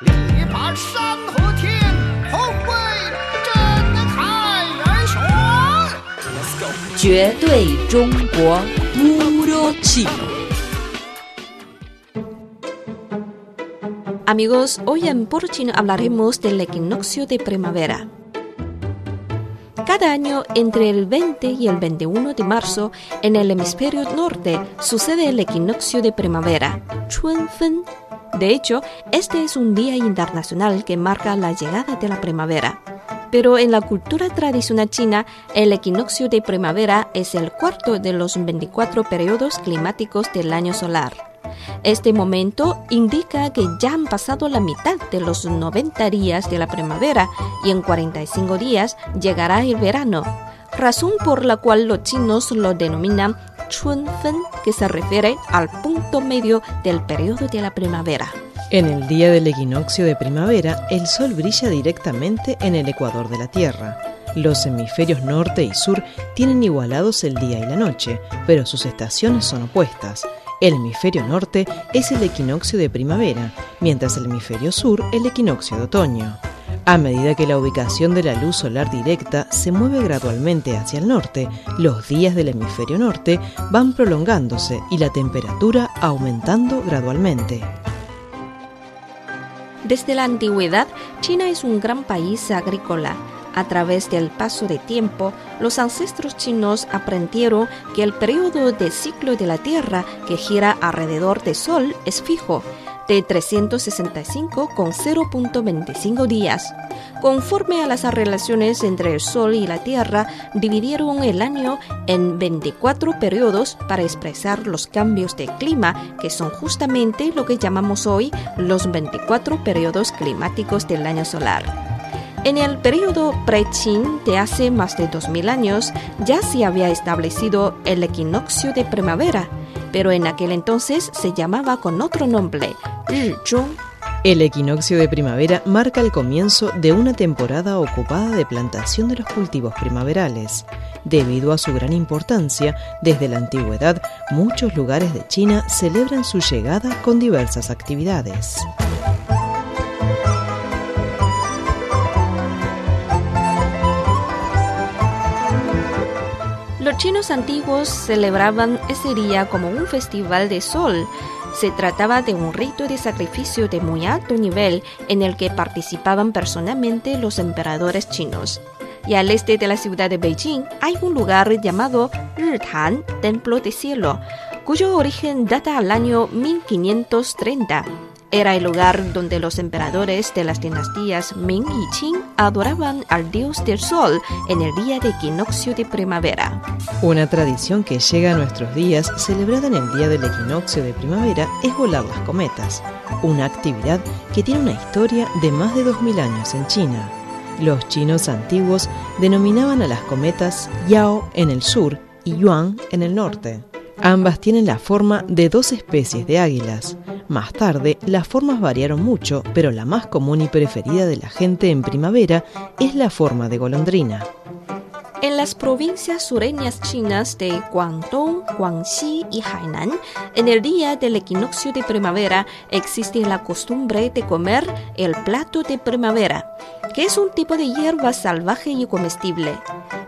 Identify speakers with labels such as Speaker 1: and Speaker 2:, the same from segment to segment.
Speaker 1: 力拔山河天，宏伟震撼人生。
Speaker 2: 绝对中国 Puro Chino. Amigos, hoy en Puro Chino hablaremos del equinoccio de primavera. Cada año, entre el 20 y el 21 de marzo, en el hemisferio norte sucede el equinoccio de primavera, Chunfen. de hecho, este es un día internacional que marca la llegada de la primavera. Pero en la cultura tradicional china, el equinoccio de primavera es el cuarto de los 24 periodos climáticos del año solar. Este momento indica que ya han pasado la mitad de los 90 días de la primavera y en 45 días llegará el verano, razón por la cual los chinos lo denominan Chunfen, que se refiere al punto medio del periodo de la primavera.
Speaker 3: En el día del equinoccio de primavera, el sol brilla directamente en el ecuador de la Tierra. Los hemisferios norte y sur tienen igualados el día y la noche, pero sus estaciones son opuestas. El hemisferio norte es el equinoccio de primavera, mientras el hemisferio sur el equinoccio de otoño. A medida que la ubicación de la luz solar directa se mueve gradualmente hacia el norte, los días del hemisferio norte van prolongándose y la temperatura aumentando gradualmente.
Speaker 2: Desde la antigüedad, China es un gran país agrícola a través del paso de tiempo, los ancestros chinos aprendieron que el periodo de ciclo de la Tierra que gira alrededor del Sol es fijo, de 365 con 0.25 días. Conforme a las relaciones entre el Sol y la Tierra, dividieron el año en 24 periodos para expresar los cambios de clima, que son justamente lo que llamamos hoy los 24 periodos climáticos del año solar. En el periodo pre-Qin de hace más de 2000 años ya se había establecido el equinoccio de primavera, pero en aquel entonces se llamaba con otro nombre.
Speaker 3: El equinoccio de primavera marca el comienzo de una temporada ocupada de plantación de los cultivos primaverales. Debido a su gran importancia, desde la antigüedad muchos lugares de China celebran su llegada con diversas actividades.
Speaker 2: Chinos antiguos celebraban ese día como un festival de sol. Se trataba de un rito de sacrificio de muy alto nivel en el que participaban personalmente los emperadores chinos. Y al este de la ciudad de Beijing hay un lugar llamado Ritan, Templo de Cielo, cuyo origen data al año 1530. Era el lugar donde los emperadores de las dinastías Ming y Qing adoraban al dios del sol en el día de equinoccio de primavera.
Speaker 3: Una tradición que llega a nuestros días, celebrada en el día del equinoccio de primavera, es volar las cometas, una actividad que tiene una historia de más de 2000 años en China. Los chinos antiguos denominaban a las cometas Yao en el sur y Yuan en el norte. Ambas tienen la forma de dos especies de águilas. Más tarde, las formas variaron mucho, pero la más común y preferida de la gente en primavera es la forma de golondrina.
Speaker 2: En las provincias sureñas chinas de Guangdong, Guangxi y Hainan, en el día del equinoccio de primavera existe la costumbre de comer el plato de primavera, que es un tipo de hierba salvaje y comestible.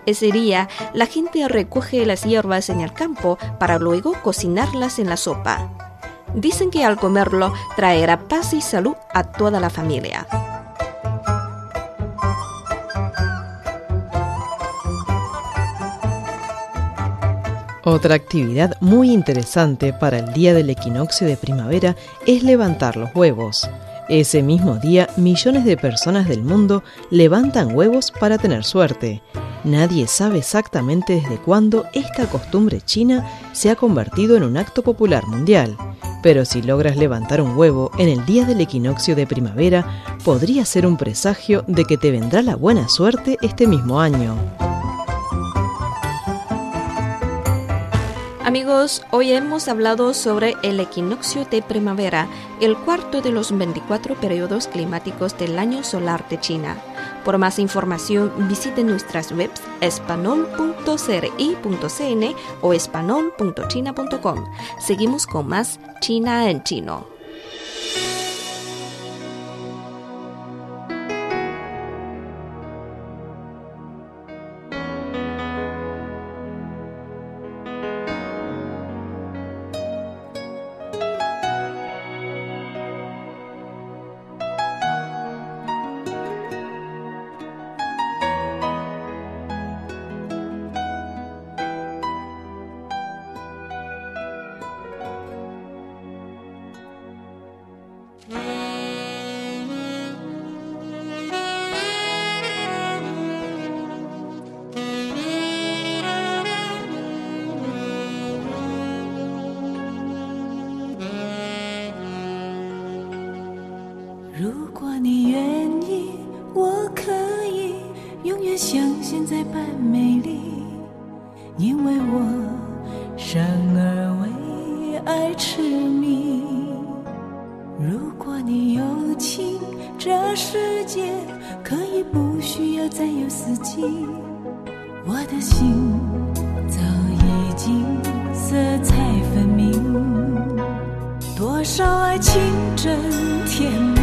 Speaker 2: Ese día, la gente recoge las hierbas en el campo para luego cocinarlas en la sopa. Dicen que al comerlo traerá paz y salud a toda la familia.
Speaker 3: Otra actividad muy interesante para el día del equinoccio de primavera es levantar los huevos. Ese mismo día, millones de personas del mundo levantan huevos para tener suerte. Nadie sabe exactamente desde cuándo esta costumbre china se ha convertido en un acto popular mundial. Pero si logras levantar un huevo en el día del equinoccio de primavera, podría ser un presagio de que te vendrá la buena suerte este mismo año.
Speaker 2: Amigos, hoy hemos hablado sobre el equinoccio de primavera, el cuarto de los 24 periodos climáticos del año solar de China. Por más información, visite nuestras webs espanol.cri.cn o espanol.china.com. Seguimos con más China en chino.
Speaker 4: 如果你愿意，我可以永远像现在般美丽，因为我生而为爱痴迷。如果你有情，这世界可以不需要再有四季，我的心早已经色彩。多少爱情真甜蜜，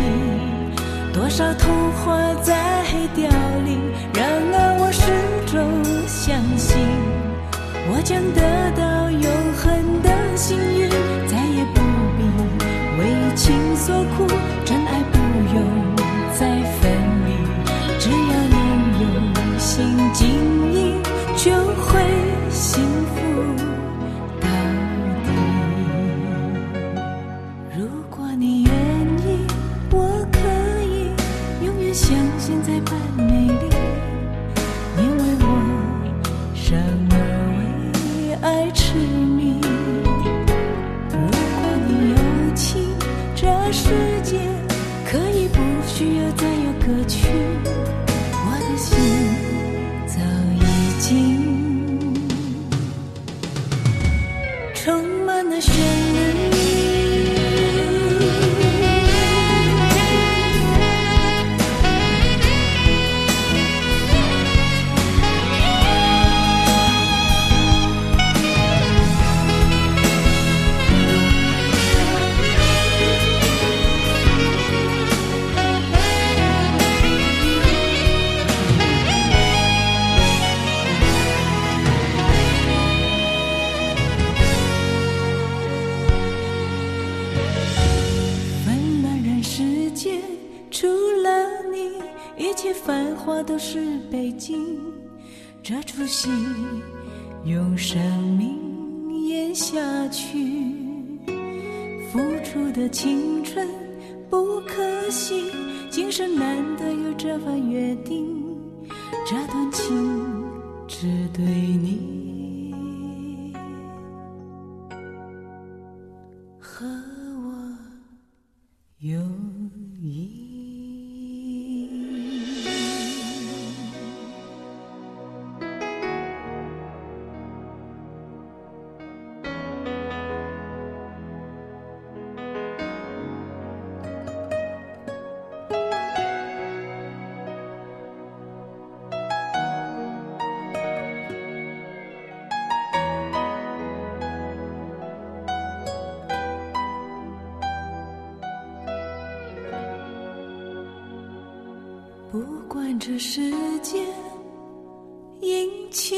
Speaker 4: 多少童话在凋零。然而我始终相信，我将得到永恒的幸运，再也不必为情所苦，一切繁华都是北京。这出戏用生命演下去，付出的青春不可惜，今生难得有这份约定，这段情只对你不管这世间阴晴